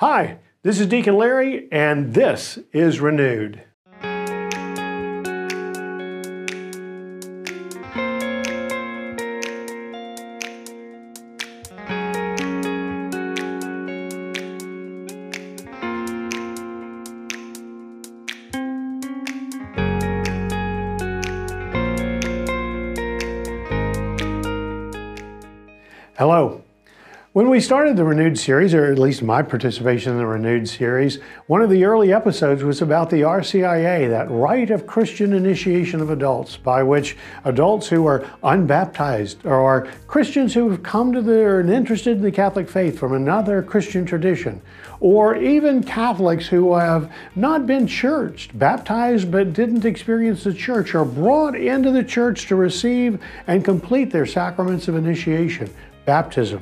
Hi, this is Deacon Larry, and this is Renewed. Hello. When we started the Renewed series, or at least my participation in the Renewed series, one of the early episodes was about the RCIA, that rite of Christian initiation of adults, by which adults who are unbaptized or are Christians who have come to the, interested in the Catholic faith from another Christian tradition, or even Catholics who have not been churched, baptized but didn't experience the church, are brought into the church to receive and complete their sacraments of initiation, baptism,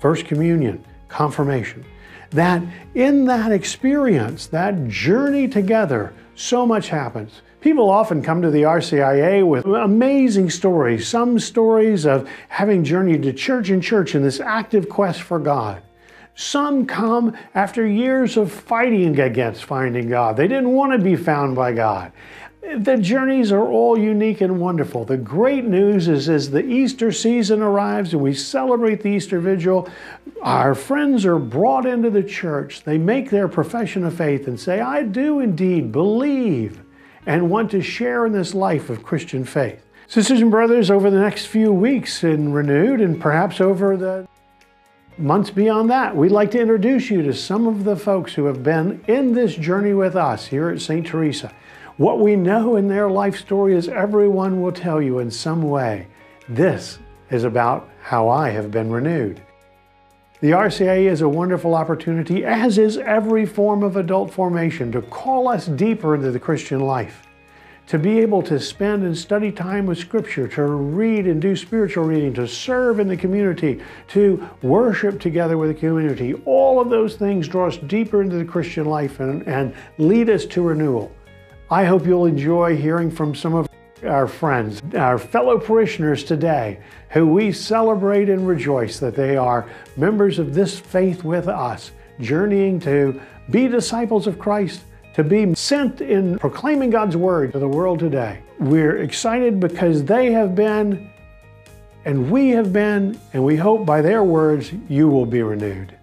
First Communion, confirmation. That in that experience, that journey together, so much happens. People often come to the RCIA with amazing stories, some stories of having journeyed to church and church in this active quest for God. Some come after years of fighting against finding God. They didn't want to be found by God. The journeys are all unique and wonderful. The great news is as the Easter season arrives and we celebrate the Easter Vigil, our friends are brought into the church. They make their profession of faith and say, I do indeed believe and want to share in this life of Christian faith. Sisters and brothers, over the next few weeks in Renewed and perhaps over the months beyond that, we'd like to introduce you to some of the folks who have been in this journey with us here at St. Theresa. What we know in their life story is everyone will tell you in some way, this is about how I have been renewed. The RCIA is a wonderful opportunity, as is every form of adult formation, to call us deeper into the Christian life. To be able to spend and study time with Scripture, to read and do spiritual reading, to serve in the community, to worship together with the community. All of those things draw us deeper into the Christian life and, and lead us to renewal. I hope you'll enjoy hearing from some of our friends, our fellow parishioners today, who we celebrate and rejoice that they are members of this faith with us, journeying to be disciples of Christ, to be sent in proclaiming God's word to the world today. We're excited because they have been, and we have been, and we hope by their words you will be renewed.